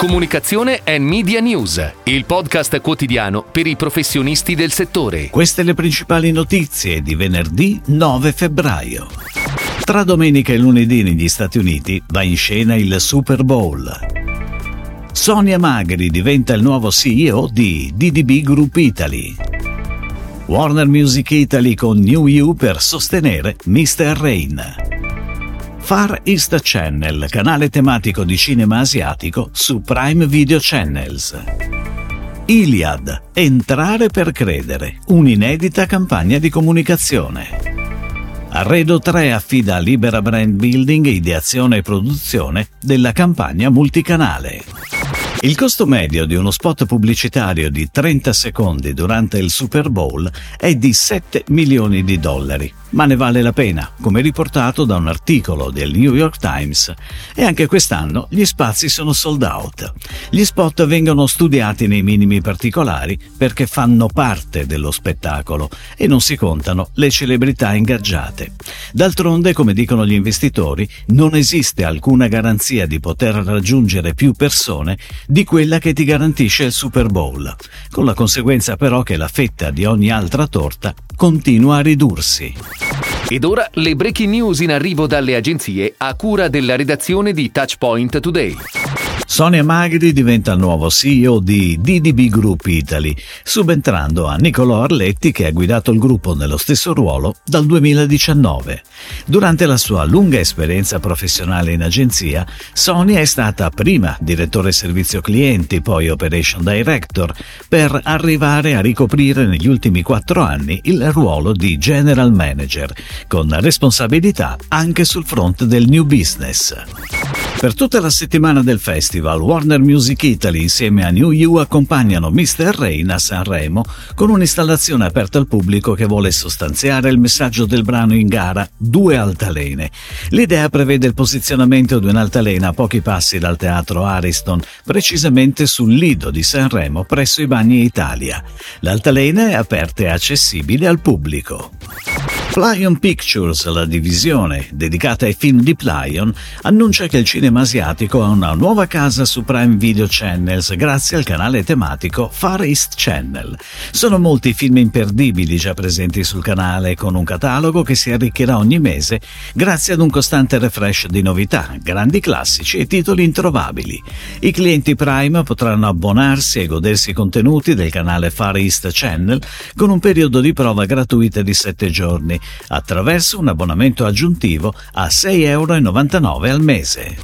Comunicazione e Media News, il podcast quotidiano per i professionisti del settore. Queste le principali notizie di venerdì 9 febbraio. Tra domenica e lunedì negli Stati Uniti va in scena il Super Bowl. Sonia Magri diventa il nuovo CEO di DDB Group Italy. Warner Music Italy con New You per sostenere Mr. Rain. Far East Channel, canale tematico di cinema asiatico su Prime Video Channels. Iliad, Entrare per credere, un'inedita campagna di comunicazione. Arredo 3 affida Libera Brand Building ideazione e produzione della campagna multicanale. Il costo medio di uno spot pubblicitario di 30 secondi durante il Super Bowl è di 7 milioni di dollari, ma ne vale la pena, come riportato da un articolo del New York Times. E anche quest'anno gli spazi sono sold out. Gli spot vengono studiati nei minimi particolari perché fanno parte dello spettacolo e non si contano le celebrità ingaggiate. D'altronde, come dicono gli investitori, non esiste alcuna garanzia di poter raggiungere più persone di quella che ti garantisce il Super Bowl, con la conseguenza però che la fetta di ogni altra torta continua a ridursi. Ed ora le breaking news in arrivo dalle agenzie a cura della redazione di Touchpoint Today. Sonia Magri diventa il nuovo CEO di DDB Group Italy, subentrando a Niccolò Arletti che ha guidato il gruppo nello stesso ruolo dal 2019. Durante la sua lunga esperienza professionale in agenzia, Sonia è stata prima direttore servizio clienti, poi operation director, per arrivare a ricoprire negli ultimi quattro anni il ruolo di general manager, con responsabilità anche sul fronte del new business. Per tutta la settimana del festival, Warner Music Italy insieme a New You accompagnano Mr. Rain a Sanremo con un'installazione aperta al pubblico che vuole sostanziare il messaggio del brano in gara Due altalene. L'idea prevede il posizionamento di un'altalena a pochi passi dal teatro Ariston, precisamente sul lido di Sanremo presso i Bagni Italia. L'altalena è aperta e accessibile al pubblico. Plyon Pictures, la divisione dedicata ai film di Plyon, annuncia che il cinema asiatico ha una nuova casa su Prime Video Channels grazie al canale tematico Far East Channel. Sono molti i film imperdibili già presenti sul canale con un catalogo che si arricchirà ogni mese grazie ad un costante refresh di novità, grandi classici e titoli introvabili. I clienti Prime potranno abbonarsi e godersi i contenuti del canale Far East Channel con un periodo di prova gratuita di 7 giorni attraverso un abbonamento aggiuntivo a 6,99 euro al mese.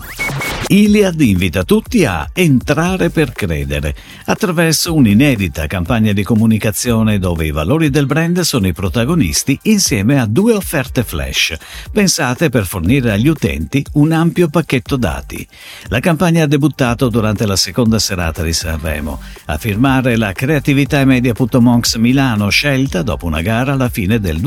Iliad invita tutti a entrare per credere attraverso un'inedita campagna di comunicazione dove i valori del brand sono i protagonisti insieme a due offerte flash, pensate per fornire agli utenti un ampio pacchetto dati. La campagna ha debuttato durante la seconda serata di Sanremo. A firmare la creatività e media.monks Milano scelta dopo una gara alla fine del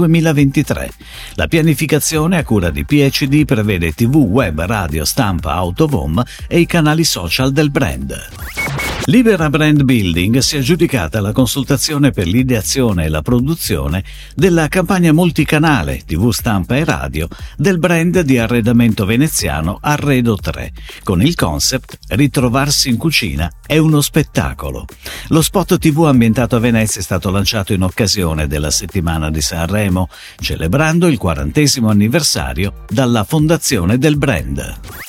2023. La pianificazione a cura di PhD prevede TV, web, radio, stampa, autovom e i canali social del brand. Libera Brand Building si è aggiudicata la consultazione per l'ideazione e la produzione della campagna multicanale TV stampa e radio del brand di arredamento veneziano Arredo 3, con il concept Ritrovarsi in cucina è uno spettacolo. Lo spot TV ambientato a Venezia è stato lanciato in occasione della settimana di Sanremo, celebrando il quarantesimo anniversario dalla fondazione del brand.